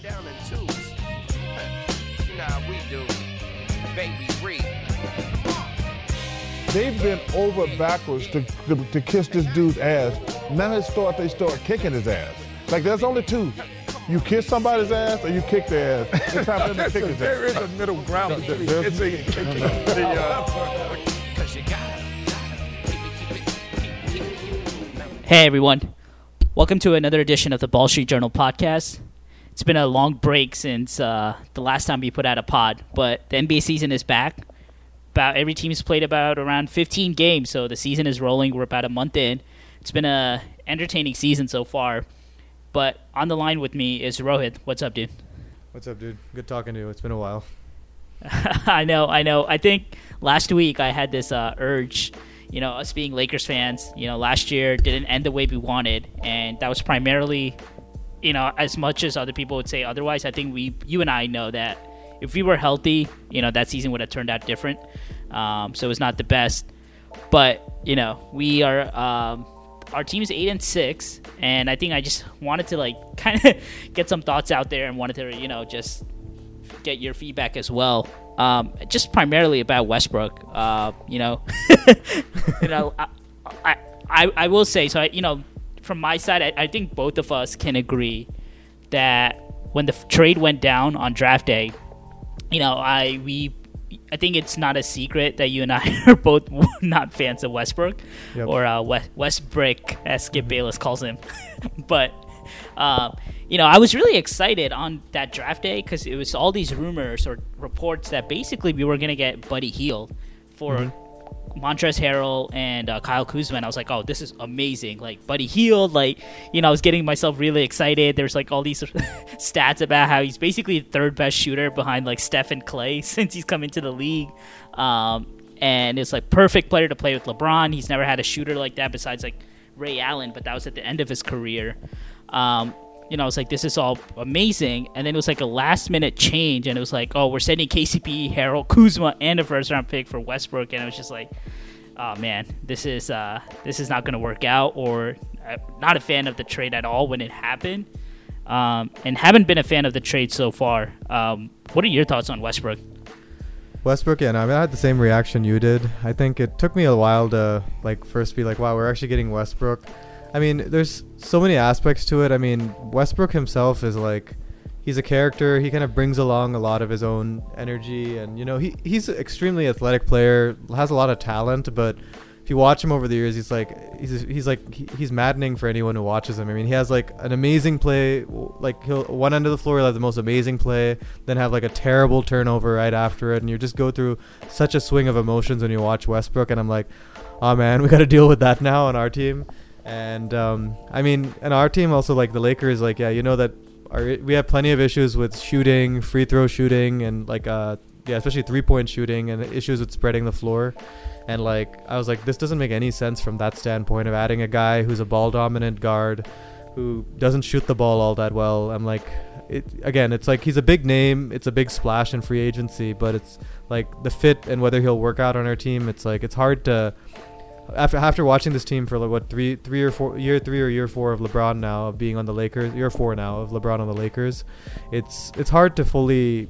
came down in twos. you know how we do. Baby Reed. They've been over backwards to, to, to kiss this dude's ass. Now it's start they start kicking his ass. Like there's only two. You kiss somebody's ass or you kick their ass. It's time for them to kick his ass. There is a middle ground between There's- kissing and kicking. The, uh. Hey everyone, welcome to another edition of the Ball Street Journal podcast. It's been a long break since uh, the last time we put out a pod, but the NBA season is back. About every team's played about around 15 games, so the season is rolling. We're about a month in. It's been a entertaining season so far. But on the line with me is Rohit. What's up, dude? What's up, dude? Good talking to you. It's been a while. I know, I know. I think last week I had this uh, urge, you know, us being Lakers fans, you know, last year didn't end the way we wanted, and that was primarily, you know, as much as other people would say otherwise. I think we, you and I, know that if we were healthy, you know, that season would have turned out different. Um, so it's not the best, but you know, we are. Um, our team is eight and six, and I think I just wanted to like kind of get some thoughts out there and wanted to, you know, just get your feedback as well. Um, just primarily about Westbrook. Uh, you know, you know, I, I, I, will say so. I, you know, from my side, I, I think both of us can agree that when the trade went down on draft day, you know, I we. I think it's not a secret that you and I are both not fans of Westbrook Yep. or uh, West, Westbrick, as Skip Bayless calls him. but uh, you know, I was really excited on that draft day because it was all these rumors or reports that basically we were going to get Buddy Hield for Montrezl Harrell and uh, Kyle Kuzma. And I was like, oh, this is amazing. Like, Buddy Hield, like, you know, I was getting myself really excited. There's like all these stats about how he's basically the third best shooter behind like Steph and Klay since he's come into the league. Um, and it's like perfect player to play with LeBron. He's never had a shooter like that besides like Ray Allen, but that was at the end of his career. Um, you know, I was like, this is all amazing. And then it was like a last minute change, and it was like, oh, we're sending KCP, Harrell, Kuzma, and a first round pick for Westbrook. And I was just like, oh man, this is uh, this is not going to work out. Or I'm not a fan of the trade at all when it happened, um, and haven't been a fan of the trade so far. Um, what are your thoughts on Westbrook? Westbrook, yeah, no, I, mean, I had the same reaction you did. I think it took me a while to like first be like, wow, we're actually getting Westbrook. I mean, there's so many aspects to it. I mean, Westbrook himself is like he's a character. He kind of brings along a lot of his own energy, and you know, he he's an extremely athletic player, has a lot of talent, but if you watch him over the years, he's like he's he's like he's maddening for anyone who watches him. I mean, he has like an amazing play, like he'll one end of the floor he'll have the most amazing play, then have like a terrible turnover right after it, and you just go through such a swing of emotions when you watch Westbrook. And I'm like, oh man, we got to deal with that now on our team. And um, I mean, and our team also like the Lakers, like yeah, you know that our, we have plenty of issues with shooting, free throw shooting, and like uh yeah, especially three point shooting, and issues with spreading the floor. And like I was like, this doesn't make any sense from that standpoint of adding a guy who's a ball dominant guard who doesn't shoot the ball all that well. I'm like, it again, it's like he's a big name, it's a big splash in free agency, but it's like the fit and whether he'll work out on our team. It's like it's hard to after after watching this team for like what three three or four year three or year four of LeBron now being on the Lakers year four now of LeBron on the Lakers, it's it's hard to fully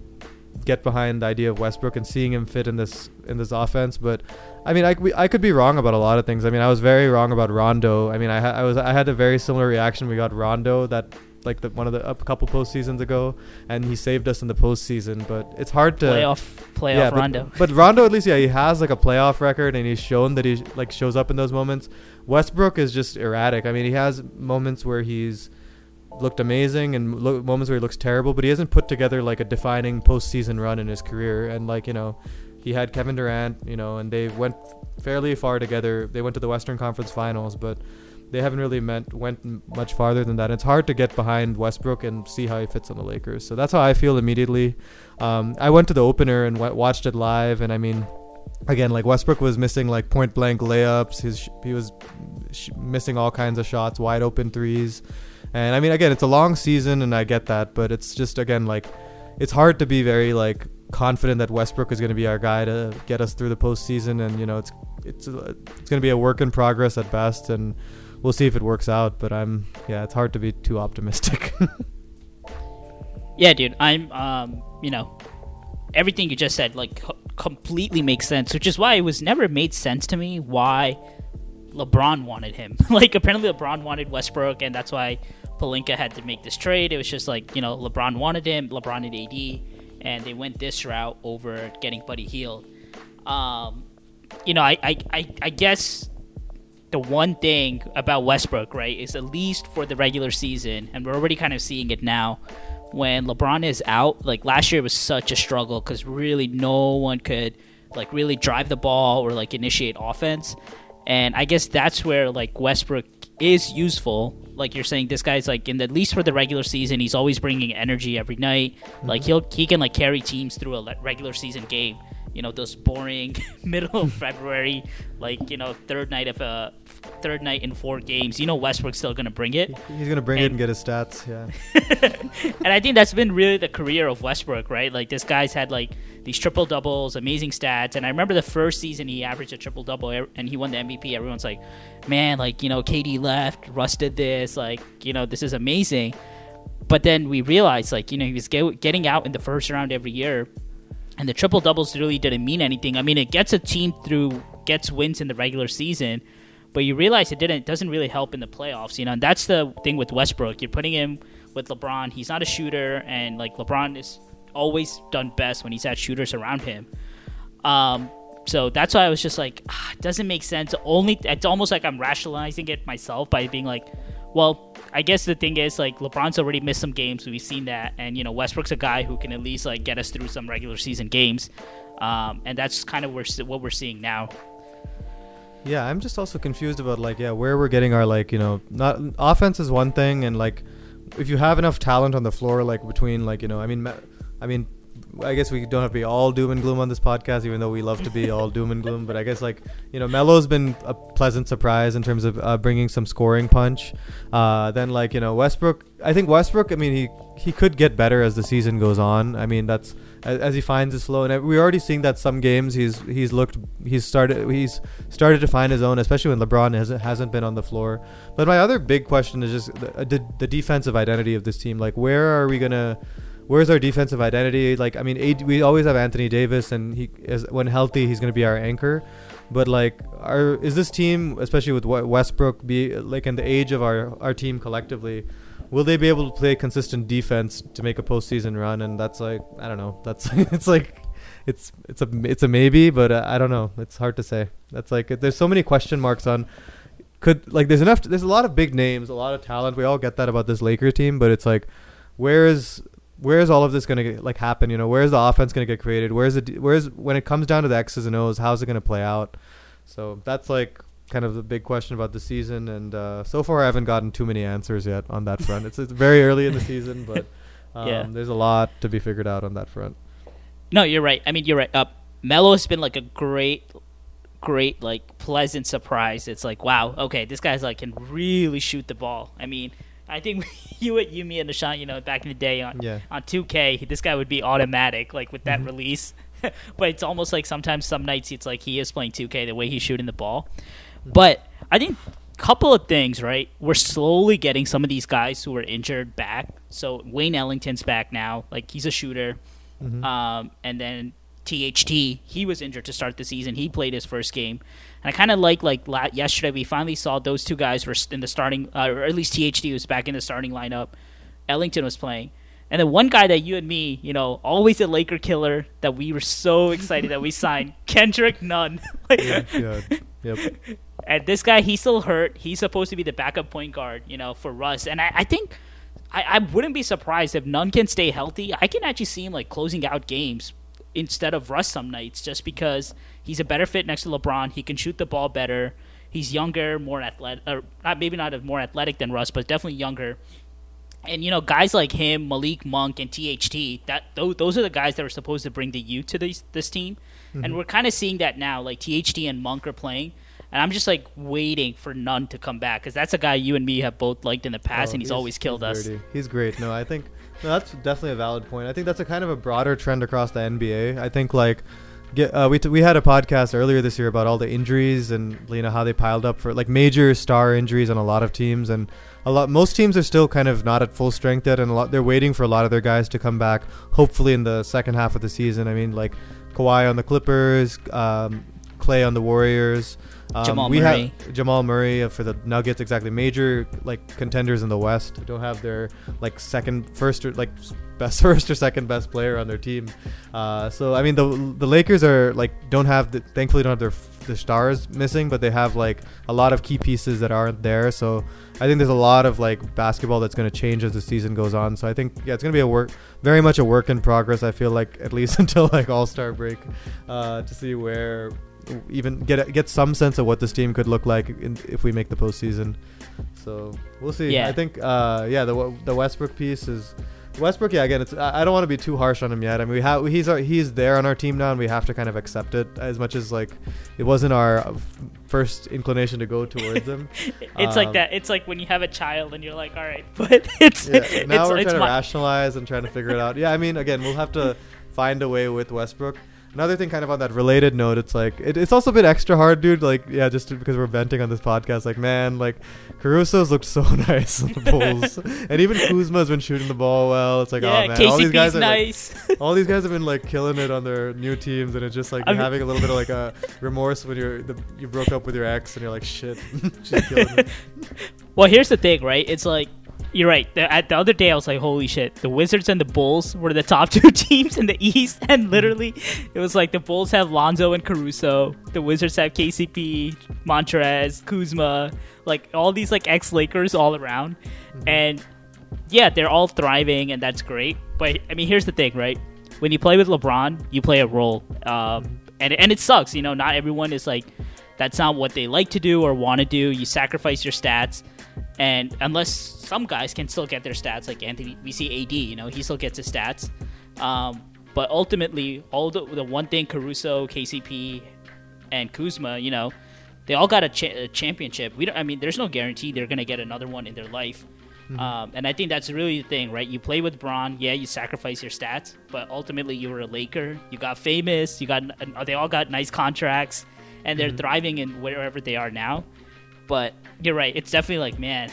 get behind the idea of Westbrook and seeing him fit in this in this offense. But I mean, I, we, I could be wrong about a lot of things. I mean, I was very wrong about Rondo. I mean, I, I was I had a very similar reaction. We got Rondo that like the one of the a couple postseasons ago, and he saved us in the postseason. But it's hard to Playoff, playoff yeah, but- Rondo. But, Rondo, at least, yeah, he has like a playoff record, and he's shown that he like shows up in those moments. Westbrook is just erratic. I mean, he has moments where he's looked amazing and lo- moments where he looks terrible, but he hasn't put together like a defining postseason run in his career. And like you know, he had Kevin Durant, you know, and they went fairly far together. They went to the Western Conference Finals, but they haven't really meant went much farther than that. It's hard to get behind Westbrook and see how he fits on the Lakers. So that's how I feel immediately. Um, I went to the opener and w- watched it live, and I mean, again, like Westbrook was missing like point blank layups. His sh- he was sh- missing all kinds of shots, wide open threes. And I mean, again, it's a long season, and I get that, but it's just again like it's hard to be very like confident that Westbrook is going to be our guy to get us through the postseason. And you know, it's it's uh, it's going to be a work in progress at best, and we'll see if it works out. But I'm yeah, it's hard to be too optimistic. Yeah, dude. I'm, um, you know, everything you just said, like, co- completely makes sense, which is why it was never made sense to me why LeBron wanted him. like, apparently LeBron wanted Westbrook, and that's why Pelinka had to make this trade. It was just like, you know, LeBron wanted him, LeBron and AD, and they went this route over getting Buddy Hield. Um, you know, I, I, I, I guess the one thing about Westbrook, right, is at least for the regular season, and we're already kind of seeing it now. When LeBron is out, like last year was such a struggle because really no one could like really drive the ball or like initiate offense. And I guess that's where like Westbrook is useful. Like you're saying, this guy's like in the, at least for the regular season, he's always bringing energy every night. Like mm-hmm. he'll he can like carry teams through a regular season game. You know those boring middle of February, like you know third night of a third night in four games. You know Westbrook's still gonna bring it. He's gonna bring it And- and get his stats. Yeah. and I think that's been really the career of Westbrook, right? Like this guy's had like these triple doubles, amazing stats, and I remember the first season he averaged a triple double and he won the MVP. Everyone's like, man, like you know, KD left, Russ did this, like you know, this is amazing. But then we realized, like you know, he was get, getting out in the first round every year, and the triple doubles really didn't mean anything. I mean, it gets a team through, gets wins in the regular season, but you realize it didn't doesn't really help in the playoffs, you know. And that's the thing with Westbrook. You're putting him with LeBron. He's not a shooter, and like LeBron is always done best when he's had shooters around him. Um, so that's why I was just like, ah, it doesn't make sense. Only it's almost like I'm rationalizing it myself by being like, well, I guess the thing is like LeBron's already missed some games. We've seen that, and you know Westbrook's a guy who can at least like get us through some regular season games, um, and that's kind of where, what we're seeing now. Yeah, I'm just also confused about like yeah where we're getting our like you know not offense is one thing and like if you have enough talent on the floor like between like you know I mean me- I mean I guess we don't have to be all doom and gloom on this podcast even though we love to be all doom and gloom but I guess like you know Melo's been a pleasant surprise in terms of uh, bringing some scoring punch. Uh, then like you know Westbrook I think Westbrook I mean he he could get better as the season goes on. I mean that's as, as he finds his flow and we're already seeing that some games he's he's looked he's started he's started to find his own especially when LeBron hasn't hasn't been on the floor. But my other big question is just the, the, the defensive identity of this team. Like where are we gonna where's our defensive identity like I mean AD, we always have Anthony Davis and he is when healthy he's gonna be our anchor but like our is this team especially with Westbrook be like in the age of our our team collectively will they be able to play consistent defense to make a postseason run? And that's like I don't know. That's it's like it's it's a it's a maybe, but uh, I don't know. It's hard to say. That's like there's so many question marks on. Could like there's enough. There's a lot of big names, a lot of talent. We all get that about this Laker team, but it's like where is where is all of this going to like happen? You know, where's the offense going to get created? Where's it? Where's when it comes down to the X's and O's? How's it going to play out? So that's like kind of the big question about the season. And uh, so far, I haven't gotten too many answers yet on that front. It's, it's very early in the season, but um, Yeah. there's a lot to be figured out on that front. No, you're right. I mean, you're right. Uh, Melo has been like a great, great, like pleasant surprise. It's like, wow, okay, this guy's like can really shoot the ball. I mean, I think you at Yumi and Nishant, you know, back in the day on Yeah. on 2K, this guy would be automatic, like with that release. but it's almost like sometimes some nights it's like he is playing 2K the way he's shooting the ball. But I think couple of things, right? We're slowly getting some of these guys who were injured back. So Wayne Ellington's back now, like he's a shooter. Um, and then THT, he was injured to start the season. He played his first game, and I kind of like like yesterday we finally saw those two guys were in the starting, uh, or at least THT was back in the starting lineup. Ellington was playing, and then one guy that you and me, you know, always a Laker killer that we were so excited that we signed, Kendrick Nunn. Yeah. Yep. And this guy, he's still hurt. He's supposed to be the backup point guard, you know, for Russ. And I, I think I, I wouldn't be surprised if Nunn can stay healthy. I can actually see him like closing out games instead of Russ some nights, just because he's a better fit next to LeBron. He can shoot the ball better. He's younger, more athletic, or not maybe not more athletic than Russ, but definitely younger. And you know, guys like him, Malik Monk, and THT, that those, those are the guys that were supposed to bring the youth to this this team. And mm-hmm. we're kind of seeing that now. Like THT and Monk are playing, and I'm just like waiting for Nunn to come back because that's a guy you and me have both liked in the past, Oh, and he's, always killed he's us. He's great. No, I think no, that's definitely a valid point. I think that's a kind of a broader trend across the NBA. I think like get uh, we t- we had a podcast earlier this year about all the injuries and you know how they piled up for like major star injuries on a lot of teams and a lot. Most teams are still kind of not at full strength yet, and a lot they're waiting for a lot of their guys to come back. Hopefully in the second half of the season. I mean, like Kawhi on the Clippers, um, Klay on the Warriors. Um, Jamal we Murray. have Jamal Murray for the Nuggets, exactly. Major like contenders in the West don't have their like second, first or like best first or second best player on their team. Uh, so I mean the the Lakers are like don't have the, thankfully don't have their their stars missing, but they have like a lot of key pieces that aren't there. So I think there's a lot of like basketball that's going to change as the season goes on. So I think yeah, it's going to be a work very much a work in progress. I feel like at least until like All Star break uh, to see where even get get some sense of what this team could look like in, if we make the postseason. So we'll see. Yeah. I think uh, yeah the the Westbrook piece is. Westbrook, yeah. Again, it's I don't want to be too harsh on him yet. I mean, we have he's our, he's there on our team now, and we have to kind of accept it as much as like it wasn't our uh, f- first inclination to go towards him. It's like Um, that. It's like when you have a child and you're like, all right, but it's Yeah, it's, now we're it's trying to my- rationalize and trying to figure it out. Yeah, I mean, again, we'll have to find a way with Westbrook. Another thing, kind of on that related note, it's like it, it's also been extra hard, dude. Like, yeah, just because we're venting on this podcast, like, man, like Caruso's looked so nice on the Bulls, and even Kuzma's been shooting the ball well. It's like, oh, yeah, oh man, all these guys are like, all these guys have been like killing it on their new teams, and it's just like you're having a little bit of like a remorse when you're the, you broke up with your ex, and you're like, shit, she's killing it. well, here's the thing, right? It's like you're right. The, at the other day, I was like, holy shit, the Wizards and the Bulls were the top two teams in the East, and literally, it was like the Bulls have Lonzo and Caruso, the Wizards have KCP, Montrez, Kuzma, like all these like ex Lakers all around, and yeah, they're all thriving, and that's great. But I mean, here's the thing, right? When you play with LeBron, you play a role, um, and and it sucks. You know, not everyone is like that's not what they like to do or want to do. You sacrifice your stats, and unless some guys can still get their stats, like Anthony, we see AD, you know, he still gets his stats. Um, but ultimately, all the the one thing Caruso, KCP, and Kuzma, you know, they all got a, cha- a championship. We don't. I mean, there's no guarantee they're gonna get another one in their life. Um, and I think that's really the thing, right? You play with Bron, yeah, you sacrifice your stats, but ultimately you were a Laker. You got famous. You got they all got nice contracts, and they're thriving in wherever they are now. But you're right. It's definitely like, man,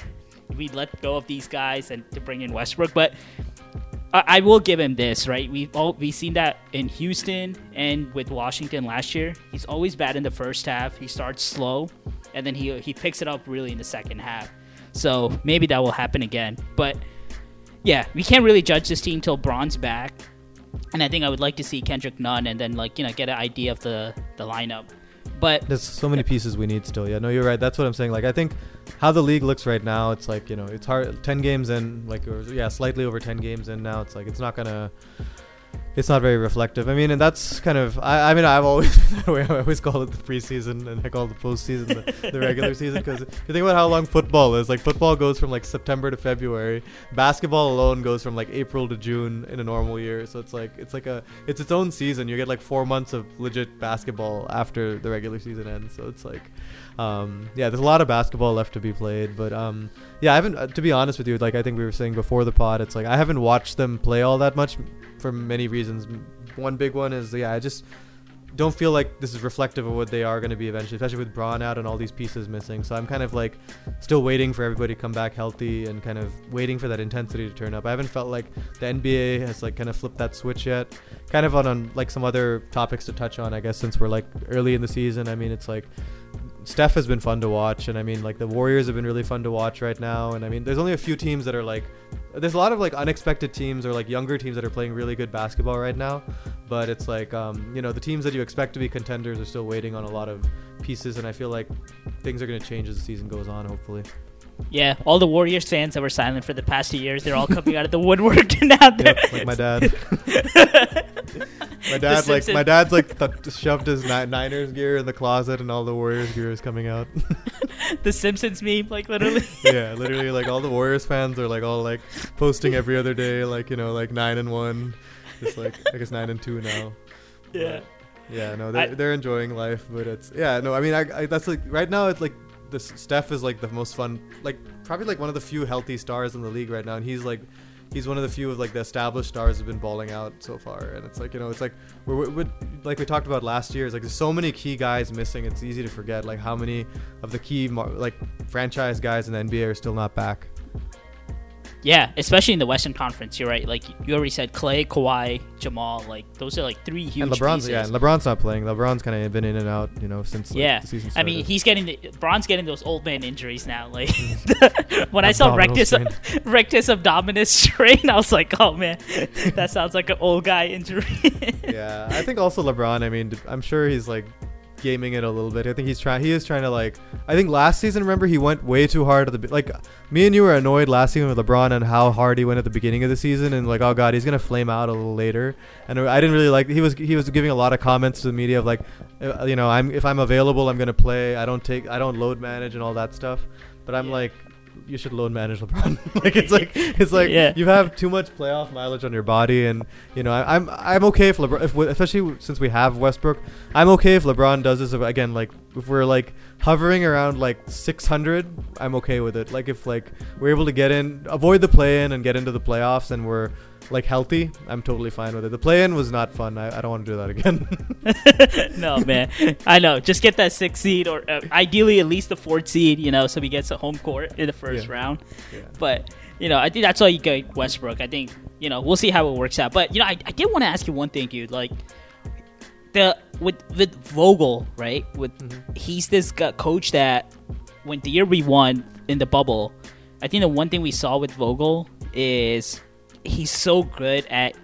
we let go of these guys and to bring in Westbrook. But I, I will give him this, right? We've all we've seen that in Houston and with Washington last year. He's always bad in the first half. He starts slow, and then he he picks it up really in the second half. So maybe that will happen again. But yeah, we can't really judge this team till Bron's back. And I think I would like to see Kendrick Nunn and then like you know get an idea of the the lineup. But There's so many pieces we need still. Yeah, no, you're right. That's what I'm saying. Like, I think how the league looks right now, it's like you know, it's hard. Ten games in, like, yeah, slightly over ten games in now. It's like it's not gonna. It's not very reflective. I mean, and that's kind of. I, I mean, I've always been that way. I always call it the preseason, and I call it the postseason the, the regular season. Because if you think about how long football is, like football goes from like September to February. Basketball alone goes from like April to June in a normal year. So it's like it's like a it's its own season. You get like four months of legit basketball after the regular season ends. So it's like, um, yeah, there's a lot of basketball left to be played. But um, yeah, I haven't. Uh, to be honest with you, like I think we were saying before the pod, it's like I haven't watched them play all that much for many reasons. One big one is yeah, I just don't feel like this is reflective of what they are going to be eventually, especially with Bron out and all these pieces missing. So I'm kind of like still waiting for everybody to come back healthy and kind of waiting for that intensity to turn up. I haven't felt like the NBA has like kind of flipped that switch yet. Kind of on, on like some other topics to touch on, I guess, since we're like early in the season. I mean, it's like Steph has been fun to watch, and I mean, like the Warriors have been really fun to watch right now. And I mean, there's only a few teams that are like, there's a lot of like unexpected teams or like younger teams that are playing really good basketball right now. But it's like, um, you know, the teams that you expect to be contenders are still waiting on a lot of pieces, and I feel like things are going to change as the season goes on. Hopefully, yeah, all the Warriors fans that were silent for the past two years, they're all coming out of the woodwork now. Yep, like my dad. my dad, like my dad's like th- shoved his Ni- Niners gear in the closet, and all the Warriors gear is coming out. the Simpsons meme, like literally. yeah, literally, like all the Warriors fans are like all like posting every other day, like you know, like nine and one, just like I guess nine and two now. yeah. Yeah, no, they're, I- they're enjoying life, but it's yeah, no, I mean, I, I that's like right now it's like this Steph is like the most fun, like probably like one of the few healthy stars in the league right now, and he's like. He's one of the few of like the established stars who've been balling out so far, and it's like you know, it's like we're, we're, like we talked about last year. It's like there's so many key guys missing. It's easy to forget like how many of the key like franchise guys in the NBA are still not back. Yeah, especially in the Western Conference, you're right. Like you already said, Klay, Kawhi, Jamal, like those are like three huge and LeBron's pieces. yeah, and LeBron's not playing. LeBron's kind of been in and out, you know, since like, yeah, the season I mean, he's getting the Bron's getting those old man injuries now. Like Mm. when I saw rectus rectus abdominis strain, I was like, oh man, that sounds like an old guy injury. yeah, I think also LeBron. I mean, I'm sure he's like gaming it a little bit. I think he's trying. He is trying to like. I think last season, remember, he went way too hard at the like. Me and you were annoyed last season with LeBron and how hard he went at the beginning of the season, and like, oh god, he's gonna flame out a little later. And I didn't really like. He was he was giving a lot of comments to the media of like, uh, you know, I'm if I'm available, I'm gonna play. I don't take. I don't load manage and all that stuff. But I'm Yeah. like. You should load manage LeBron. like it's like it's like Yeah. you have too much playoff mileage on your body, and you know I, I'm I'm okay if LeBron, if especially since we have Westbrook, I'm okay if LeBron does this again. Like if we're like hovering around like 600, I'm okay with it. Like if like we're able to get in, avoid the play in, and get into the playoffs, and we're like healthy, I'm totally fine with it. The play in was not fun. I, I don't want to do that again. no man, I know. Just get that six seed, or uh, ideally at least the fourth seed. You know, so he gets a home court in the first Yeah. round. yeah. But you know, I think that's all you get Westbrook. I think you know we'll see how it works out. But you know, I, I did want to ask you one thing, dude. Like the with with Vogel, right? With he's this coach that when the year we won in the bubble, I think the one thing we saw with Vogel is he's so good at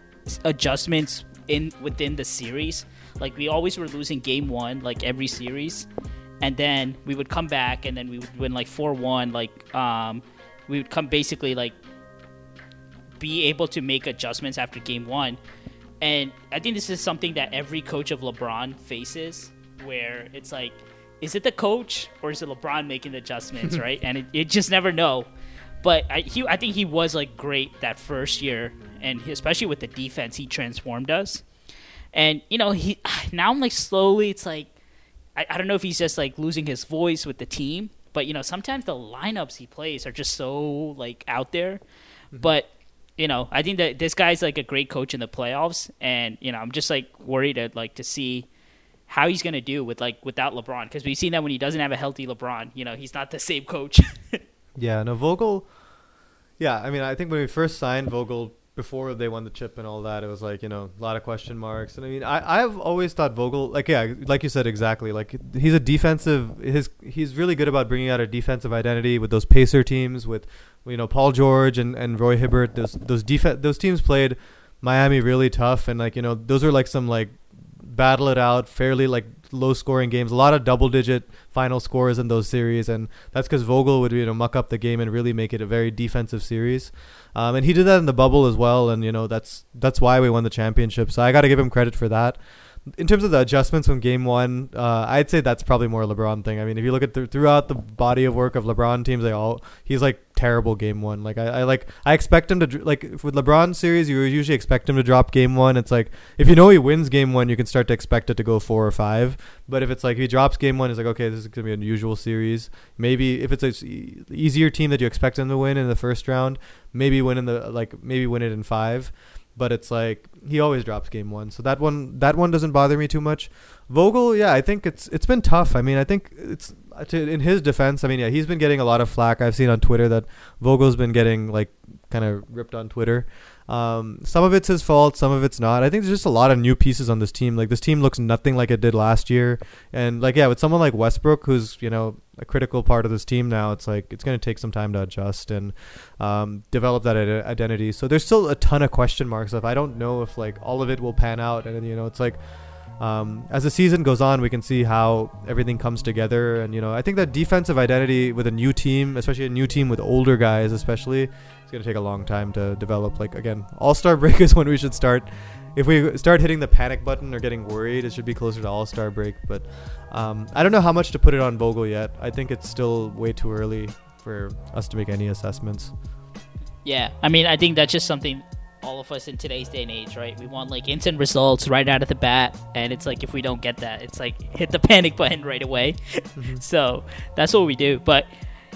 adjustments in within the series. Like we always were losing game one, like every series, and then we would come back and then we would win like four one. Like um, we would come basically like be able to make adjustments after game one. And I think this is something that every coach of LeBron faces, where it's like, is it the coach or is it LeBron making the adjustments, right? And it, it just never know. But I, he, I think he was like great that first year, and he- especially with the defense, he transformed us. And you know, he now I'm like slowly, it's like I, I don't know if he's just like losing his voice with the team, but you know, sometimes the lineups he plays are just so like out there. Mm-hmm. But you know, I think that this guy's like a great coach in the playoffs, and you know, I'm just like worried at like to see how he's gonna do with like without LeBron because we've seen that when he doesn't have a healthy LeBron, you know, he's not the same coach. Yeah, no Vogel. Yeah, I mean, I think when we first signed Vogel before they won the chip and all that, it was like you know a lot of question marks. And I mean, I I've always thought Vogel, like yeah, like you said exactly, like he's a defensive. His he's really good about bringing out a defensive identity with those Pacer teams, with you know Paul George and, and Roy Hibbert. Those those def- those teams played Miami really tough, and like you know those are like some like battle it out fairly like low scoring games. A lot of double digit final scores in those series and that's because vogel would you know muck up the game and really make it a very defensive series. Um, and he did that in the bubble as well and you know that's that's why we won the championship. So i got to give him credit for that in terms of the adjustments from game one, uh, I'd say that's probably more a LeBron thing. I mean, if you look at th- throughout the body of work of LeBron teams, they all he's like terrible game one. Like I, I like I expect him to dr- like with LeBron series, you usually expect him to drop game one. It's like if you know he wins game one, you can start to expect it to go four or five. But if it's like he drops game one, it's like okay, this is gonna be an unusual series. Maybe if it's a easier team that you expect him to win in the first round, maybe win in the like maybe win it in five but it's like he always drops game one. So that one that one doesn't bother me too much. Vogel, yeah, I think it's it's been tough. I mean, I think it's to, in his defense. I mean, yeah, he's been getting a lot of flack. I've seen on Twitter that Vogel's been getting like kind of ripped on Twitter. Um, some of it's his fault, some of it's not. I think there's just a lot of new pieces on this team. Like this team looks nothing like it did last year, and like yeah, with someone like Westbrook, who's you know a critical part of this team now, it's like it's going to take some time to adjust and um, develop that ide- identity. So there's still a ton of question marks. If I don't know if like all of it will pan out, and you know it's like um, as the season goes on, we can see how everything comes together. And you know, I think that defensive identity with a new team, especially a new team with older guys, especially, it's gonna take a long time to develop. Like again, All Star break is when we should start. If we start hitting the panic button or getting worried, it should be closer to All Star break. But um, I don't know how much to put it on Vogel yet. I think it's still way too early for us to make any assessments. Yeah, I mean, I think that's just something all of us in today's day and age, right? We want like instant results right out of the bat, and it's like if we don't get that, it's like hit the panic button right away. so that's what we do. But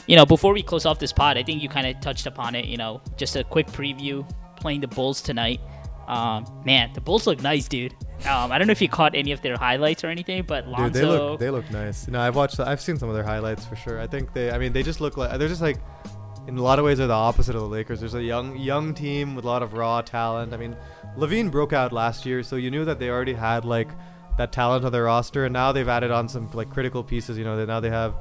you know, before we close off this pod, I think you kind of touched upon it. You know, just a quick preview playing the Bulls tonight. Um, man, the Bulls look nice, dude. Um, I don't know if you caught any of their highlights or anything, but Lonzo. Dude, they look they look nice. No, I've watched. I've seen some of their highlights for sure. I think they. I mean, they just look like they're just like in a lot of ways they're the opposite of the Lakers. There's a young young team with a lot of raw talent. I mean, LaVine broke out last year, so you knew that they already had like that talent on their roster, and now they've added on some like critical pieces. You know, they, now they have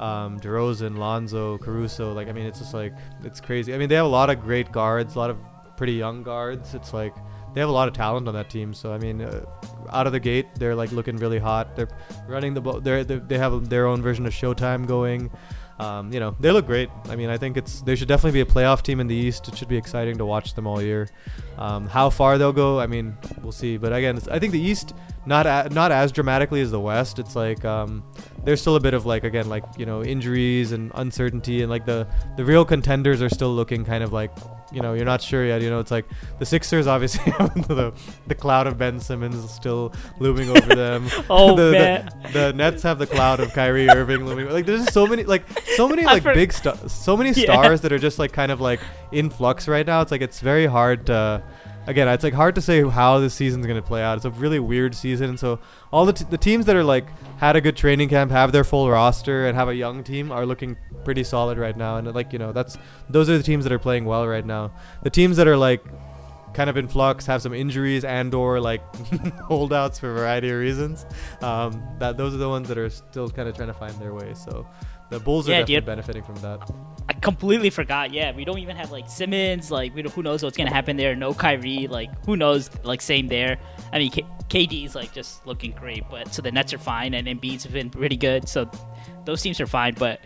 um, DeRozan, Lonzo, Caruso. Like, I mean, it's just like it's crazy. I mean, they have a lot of great guards, a lot of pretty young guards. It's like they have a lot of talent on that team. So I mean, uh, out of the gate, they're like looking really hot. They're running the ball. They're, they they have their own version of Showtime going. Um, you know, they look great. I mean, I think it's they should definitely be a playoff team in the East. It should be exciting to watch them all year. Um, how far they'll go, I mean, we'll see. But again, I think the East not a, not as dramatically as the West. It's like um, there's still a bit of like again like you know injuries and uncertainty and like the the real contenders are still looking kind of like you know you're not sure yet. You know, it's like the Sixers obviously have the the cloud of Ben Simmons still looming over them. Oh, the, man. The, the Nets have the cloud of Kyrie Irving looming. Like there's just so many like so many like big sta- so many Yeah. stars that are just like kind of like in flux right now. It's like it's very hard to again, it's like hard to say how this season's going to play out. It's a really weird season, and so all the t- the teams that are like had a good training camp, have their full roster, and have a young team are looking pretty solid right now. And like you know, that's those are the teams that are playing well right now. The teams that are like kind of in flux, have some injuries and or like holdouts for a variety of reasons. Um, that those are the ones that are still kind of trying to find their way. So the Bulls are Yeah, definitely dude. benefiting from that. I completely forgot. Yeah, we don't even have like Simmons. Like, we don't, who knows what's gonna happen there? No Kyrie. Like, who knows? Like, same there. I mean, K- KD's like just looking great, but so the Nets are fine, and Embiid's been pretty good. So those teams are fine, but.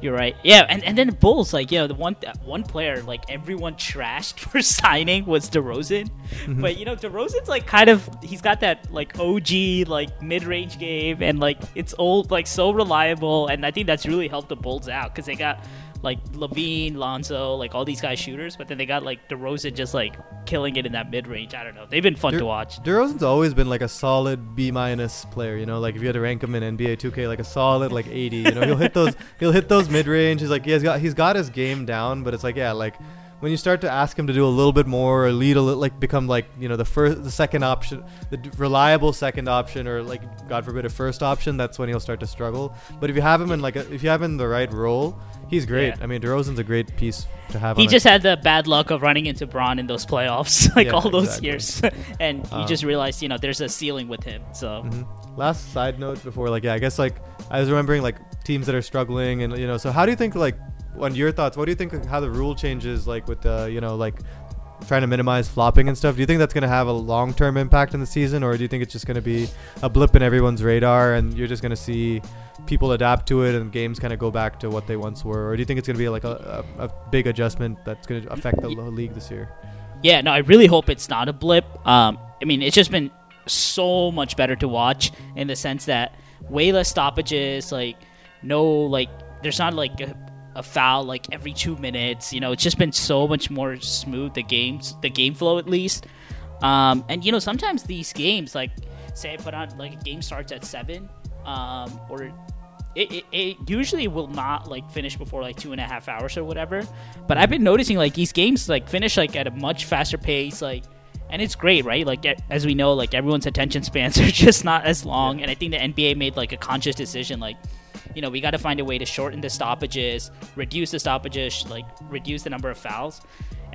You're right. Yeah, and, and then the Bulls, like, you know, the one one player, like, everyone trashed for signing was DeRozan. Mm-hmm. But, you know, DeRozan's, like, kind of, he's got that, like, OG, like, mid range game, and, like, it's old, like, so reliable. And I think that's really helped the Bulls out because they got, like, LaVine, Lonzo, like, all these guys shooters, but then they got, like, DeRozan just, like, killing it in that mid range. I don't know. They've been fun Der- to watch. DeRozan's always been like a solid B minus player, you know. Like if you had to rank him in NBA 2K, like a solid like 80. You know, he'll hit those. He'll hit those mid range. He's like, he has got he's got his game down, but it's like yeah, like when you start to ask him to do a little bit more, or lead a little, like become like you know the first, the second option, the reliable second option, or like God forbid a first option, that's when he'll start to struggle. But if you have him in like a, if you have him in the right role, he's great. Yeah. I mean, DeRozan's a great piece to have. He just had the bad luck of running into Bron in those playoffs, like Yeah, all those exactly. years, and you Um, just realized, you know, there's a ceiling with him. So Mhm. Last side note before, like, yeah, I guess like I was remembering like teams that are struggling, and you know, so how do you think like, on your thoughts, what do you think how the rule changes like with the you know like trying to minimize flopping and stuff? Do you think that's gonna have a long term impact in the season, or do you think it's just gonna be a blip in everyone's radar, and you're just gonna see people adapt to it and games kind of go back to what they once were, or do you think it's gonna be like a, a, a big adjustment that's gonna affect the league this year? yeah, no, I really hope it's not a blip. Um, I mean, it's just been so much better to watch in the sense that way less stoppages, like no, like there's not like a, a foul like every two minutes. You know, it's just been so much more smooth the games, the game flow at least. Um, and you know, sometimes these games, like say I put on like a game starts at seven, um, or it, it, it usually will not like finish before like two and a half hours or whatever. But I've been noticing like these games like finish like at a much faster pace, like, and it's great, right? Like as we know, like everyone's attention spans are just not as long, and I think the NBA made like a conscious decision, like. You know, we got to find a way to shorten the stoppages, reduce the stoppages, like reduce the number of fouls,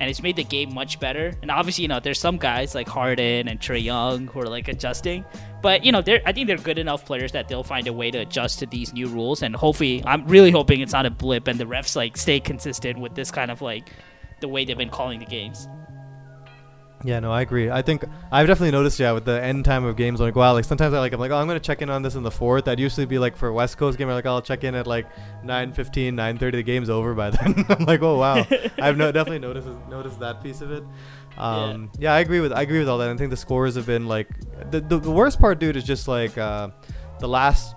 and it's made the game much better. And obviously, you know, there's some guys like Harden and Trae Young who are like adjusting, but you know, they're I think they're good enough players that they'll find a way to adjust to these new rules. And hopefully, I'm really hoping it's not a blip and the refs like stay consistent with this kind of like the way they've been calling the games. Yeah, no, I agree. I think I've definitely noticed, yeah, with the end time of games, like wow, like sometimes I like I'm like, oh, I'm gonna check in on this in the fourth. That'd usually be like for a West Coast game, I'm like I'll check in at like 9:15, 9:30. The game's over by then. I'm like, oh wow, I've no, definitely noticed noticed that piece of it. Um, yeah. I agree with I agree with all that. I think the scores have been like the the, the worst part, dude, is just like uh, the last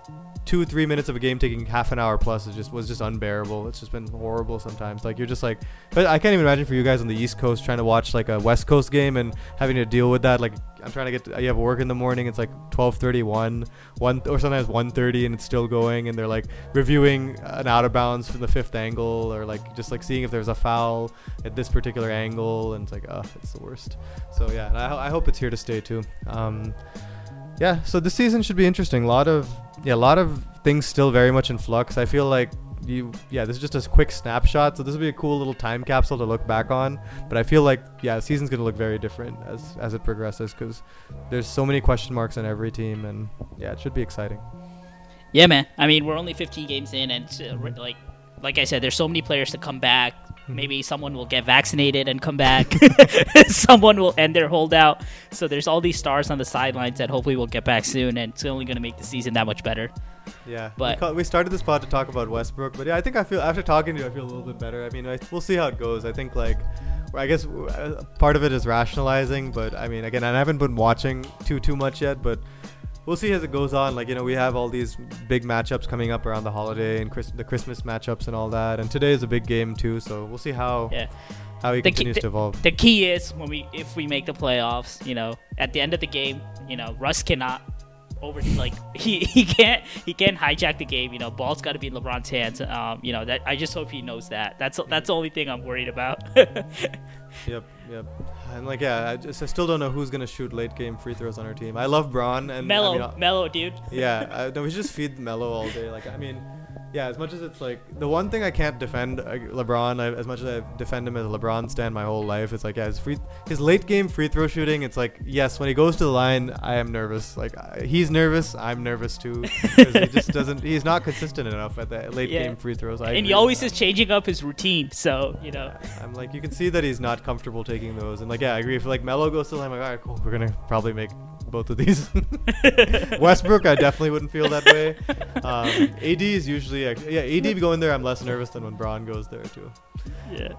two three minutes of a game taking half an hour plus is just was just unbearable. It's just been horrible sometimes. Like you're just like, but I can't even imagine for you guys on the East Coast trying to watch like a West Coast game and having to deal with that. Like I'm trying to get to, you have work in the morning. It's like 12:31, one or sometimes 1:30, and it's still going. And they're like reviewing an out of bounds from the fifth angle, or like just like seeing if there's a foul at this particular angle. And it's like, oh, it's the worst. So yeah, I, I hope it's here to stay too. Um, yeah, so this season should be interesting. A lot of yeah, a lot of things still very much in flux. I feel like you yeah, this is just a quick snapshot. So this will be a cool little time capsule to look back on. But I feel like yeah, the season's gonna look very different as as it progresses because there's so many question marks on every team, and yeah, it should be exciting. Yeah, man. I mean, we're only 15 games in, and uh, like, like I said, there's so many players to come back. Maybe someone will get vaccinated and come back. someone will end their holdout. So there's all these stars on the sidelines that hopefully will get back soon, and it's only going to make the season that much better. Yeah, But- we started this pod to talk about Westbrook, but yeah, I think I feel after talking to you, I feel a little bit better. I mean, I, we'll see how it goes. I think like, I guess uh, part of it is rationalizing, but I mean, again, I haven't been watching too too much yet, but we'll see as it goes on. Like you know, we have all these big matchups coming up around the holiday and Chris- the Christmas matchups and all that, and today is a big game too. So we'll see how Yeah. how he The key- continues to evolve. The key is when we if we make the playoffs, you know, at the end of the game, you know, Russ cannot over like he, he can't he can't hijack the game. You know, ball's got to be in LeBron's hands. Um, you know that I just hope he knows that. That's that's the only thing I'm worried about. Yep, yep. And like, yeah, I just I still don't know who's gonna shoot late game free throws on our team. I love Bron and I Melo, mean, uh, Melo, dude. yeah, I, no, we just feed Melo all day. Like, I mean, yeah, as much as it's like the one thing I can't defend uh, LeBron, I, as much as I defend him as a LeBron stand my whole life, it's like yeah, his free, his late game free throw shooting. It's like yes, when he goes to the line, I am nervous. Like I, he's nervous, I'm nervous too. 'cause he just doesn't. He's not consistent enough at the late Yeah. game free throws. I and he always is changing up his routine. So you know, I'm like, you can see that he's not comfortable taking those, and like, yeah, I agree. If like Melo goes to the line, I'm like, all right, cool, we're gonna probably make both of these. Westbrook, I definitely wouldn't feel that way. Um, AD is usually, yeah, AD going there, I'm less nervous than when Bron goes there too. yeah.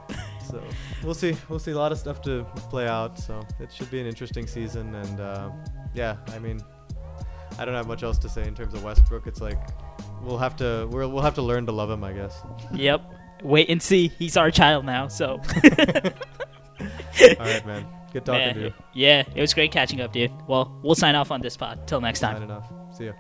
So we'll see, we'll see a lot of stuff to play out. So it should be an interesting season, and uh, yeah, I mean, I don't have much else to say in terms of Westbrook. It's like we'll have to, we'll, we'll have to learn to love him, I guess. Yep. Wait and see. He's our child now. So. All right, man. Good talking Man, to you. Yeah, it was great catching up, dude. Well, we'll sign off on this pod. Till next time. Signing off. See ya.